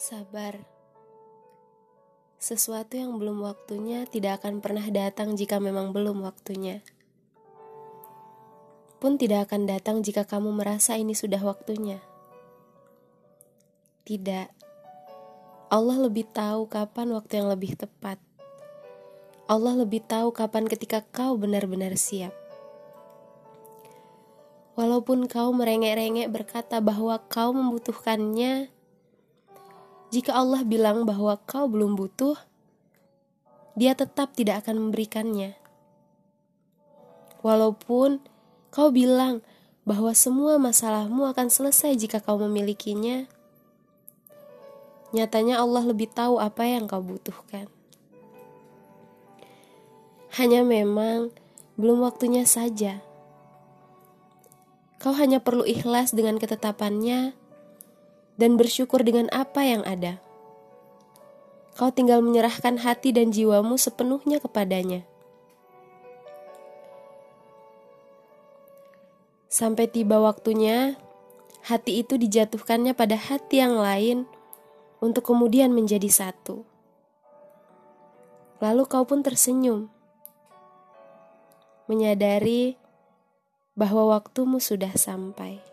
Sabar. Sesuatu yang belum waktunya tidak akan pernah datang jika memang belum waktunya. Pun tidak akan datang jika kamu merasa ini sudah waktunya. Tidak. Allah lebih tahu kapan waktu yang lebih tepat. Allah lebih tahu kapan ketika kau benar-benar siap. Walaupun kau merengek-rengek berkata bahwa kau membutuhkannya, jika Allah bilang bahwa kau belum butuh, Dia tetap tidak akan memberikannya. Walaupun kau bilang bahwa semua masalahmu akan selesai jika kau memilikinya, nyatanya Allah lebih tahu apa yang kau butuhkan. Hanya memang belum waktunya saja. Kau hanya perlu ikhlas dengan ketetapannya dan bersyukur dengan apa yang ada. Kau tinggal menyerahkan hati dan jiwamu sepenuhnya kepadanya. Sampai tiba waktunya, hati itu dijatuhkannya pada hati yang lain untuk kemudian menjadi satu. Lalu kau pun tersenyum, menyadari bahwa waktumu sudah sampai.